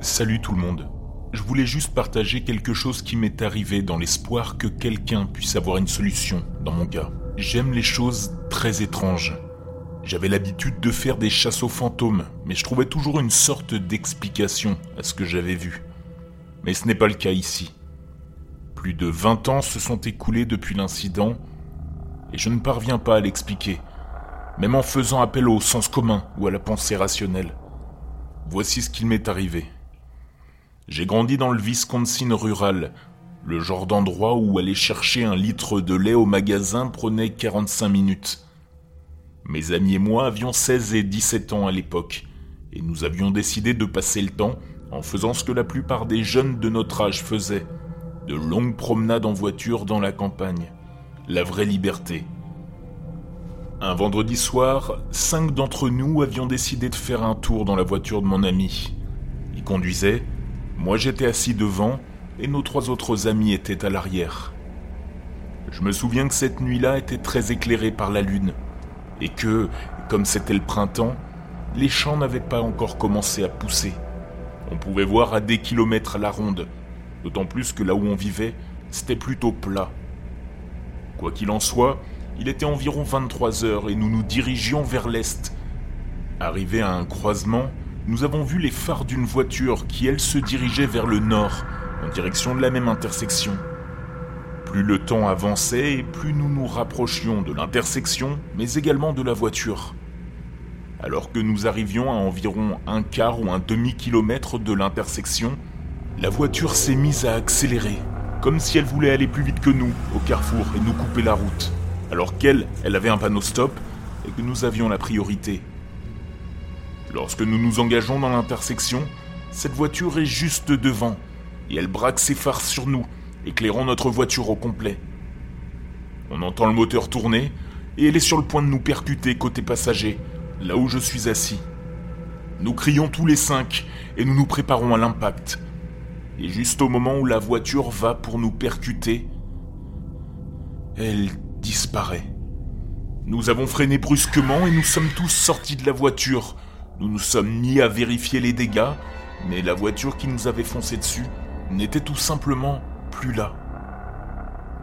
Salut tout le monde. Je voulais juste partager quelque chose qui m'est arrivé dans l'espoir que quelqu'un puisse avoir une solution dans mon cas. J'aime les choses très étranges. J'avais l'habitude de faire des chasses aux fantômes, mais je trouvais toujours une sorte d'explication à ce que j'avais vu. Mais ce n'est pas le cas ici. Plus de 20 ans se sont écoulés depuis l'incident, et je ne parviens pas à l'expliquer, même en faisant appel au sens commun ou à la pensée rationnelle. Voici ce qu'il m'est arrivé. J'ai grandi dans le Wisconsin rural, le genre d'endroit où aller chercher un litre de lait au magasin prenait 45 minutes. Mes amis et moi avions 16 et 17 ans à l'époque, et nous avions décidé de passer le temps en faisant ce que la plupart des jeunes de notre âge faisaient, de longues promenades en voiture dans la campagne, la vraie liberté. Un vendredi soir, cinq d'entre nous avions décidé de faire un tour dans la voiture de mon ami. Il conduisait, moi j'étais assis devant et nos trois autres amis étaient à l'arrière. Je me souviens que cette nuit-là était très éclairée par la lune et que, comme c'était le printemps, les champs n'avaient pas encore commencé à pousser. On pouvait voir à des kilomètres à la ronde, d'autant plus que là où on vivait, c'était plutôt plat. Quoi qu'il en soit, il était environ 23 heures et nous nous dirigions vers l'est. Arrivé à un croisement, nous avons vu les phares d'une voiture qui, elle, se dirigeait vers le nord, en direction de la même intersection. Plus le temps avançait et plus nous nous rapprochions de l'intersection, mais également de la voiture. Alors que nous arrivions à environ un quart ou un demi-kilomètre de l'intersection, la voiture s'est mise à accélérer, comme si elle voulait aller plus vite que nous au carrefour et nous couper la route, alors qu'elle, elle avait un panneau stop et que nous avions la priorité. Lorsque nous nous engageons dans l'intersection, cette voiture est juste devant et elle braque ses phares sur nous, éclairant notre voiture au complet. On entend le moteur tourner et elle est sur le point de nous percuter côté passager, là où je suis assis. Nous crions tous les cinq et nous nous préparons à l'impact. Et juste au moment où la voiture va pour nous percuter, elle disparaît. Nous avons freiné brusquement et nous sommes tous sortis de la voiture, nous nous sommes mis à vérifier les dégâts, mais la voiture qui nous avait foncé dessus n'était tout simplement plus là.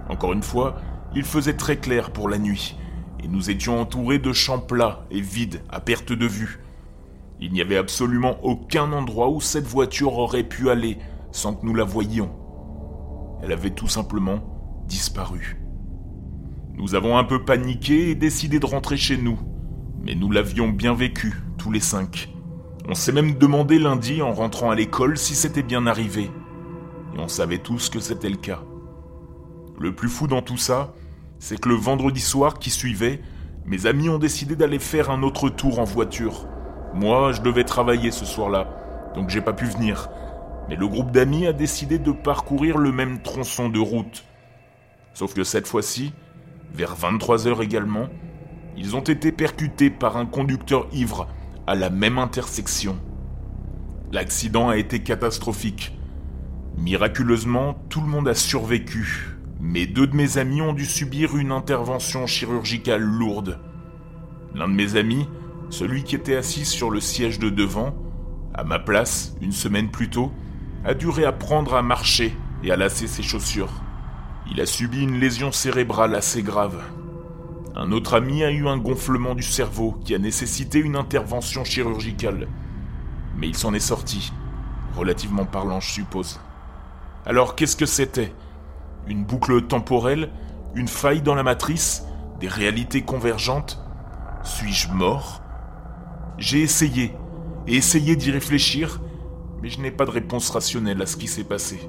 Encore une fois, il faisait très clair pour la nuit, et nous étions entourés de champs plats et vides à perte de vue. Il n'y avait absolument aucun endroit où cette voiture aurait pu aller sans que nous la voyions. Elle avait tout simplement disparu. Nous avons un peu paniqué et décidé de rentrer chez nous, mais nous l'avions bien vécu les cinq. On s'est même demandé lundi en rentrant à l'école si c'était bien arrivé. Et on savait tous que c'était le cas. Le plus fou dans tout ça, c'est que le vendredi soir qui suivait, mes amis ont décidé d'aller faire un autre tour en voiture. Moi, je devais travailler ce soir-là, donc j'ai pas pu venir. Mais le groupe d'amis a décidé de parcourir le même tronçon de route. Sauf que cette fois-ci, vers 23h également, ils ont été percutés par un conducteur ivre à la même intersection. L'accident a été catastrophique. Miraculeusement, tout le monde a survécu, mais deux de mes amis ont dû subir une intervention chirurgicale lourde. L'un de mes amis, celui qui était assis sur le siège de devant, à ma place, une semaine plus tôt, a dû réapprendre à marcher et à lasser ses chaussures. Il a subi une lésion cérébrale assez grave, un autre ami a eu un gonflement du cerveau qui a nécessité une intervention chirurgicale. Mais il s'en est sorti, relativement parlant je suppose. Alors qu'est-ce que c'était? Une boucle temporelle? Une faille dans la matrice? Des réalités convergentes? Suis-je mort? J'ai essayé, et essayé d'y réfléchir, mais je n'ai pas de réponse rationnelle à ce qui s'est passé.